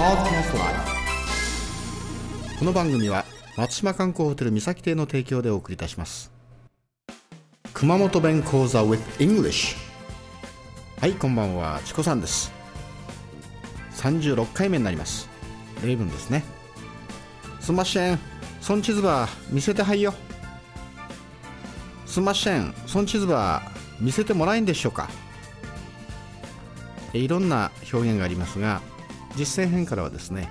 この番組は松島観光ホテル三崎邸の提供でお送りいたします。熊本弁講座 with English はいこんばんはチコさんです。36回目になります。例文ですね。すんません。孫地図ば見せてはいよすんません。孫地図ば見せてもらえんでしょうか。いろんな表現がありますが実践編からはですね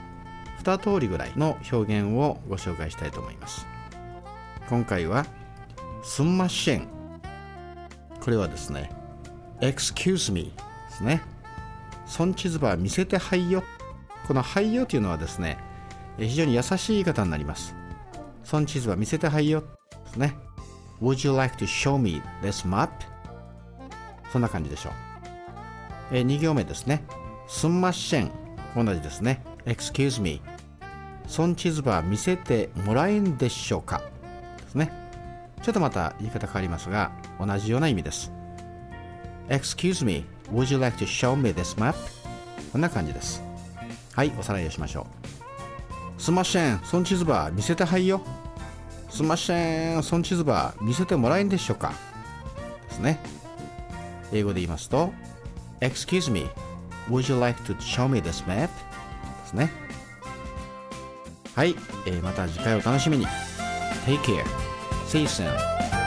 2通りぐらいの表現をご紹介したいと思います。今回はすんません。これはですね excuse me ですね。孫地図ば見せてはいよ。このはいよというのはですね非常に優しい言い方になります。孫地図ば見せてはいよですね。Would you like to show me this map? そんな感じでしょう。えー、2行目ですね。すんません。同じですね。excuse me。孫地図ば見せてもらえんでしょうか？ですね。ちょっとまた言い方変わりますが、同じような意味です。excuse me, would you like to show me this map? こんな感じです。はい、おさらいをしましょう。すんません。孫地図ば見せてはいよ。すんません。孫地図ば見せてもらえんでしょうか？ですね。英語で言いますと、Excuse me, would you like to show me this map? ですね。はい、えー、また次回お楽しみに。Take care. See you soon.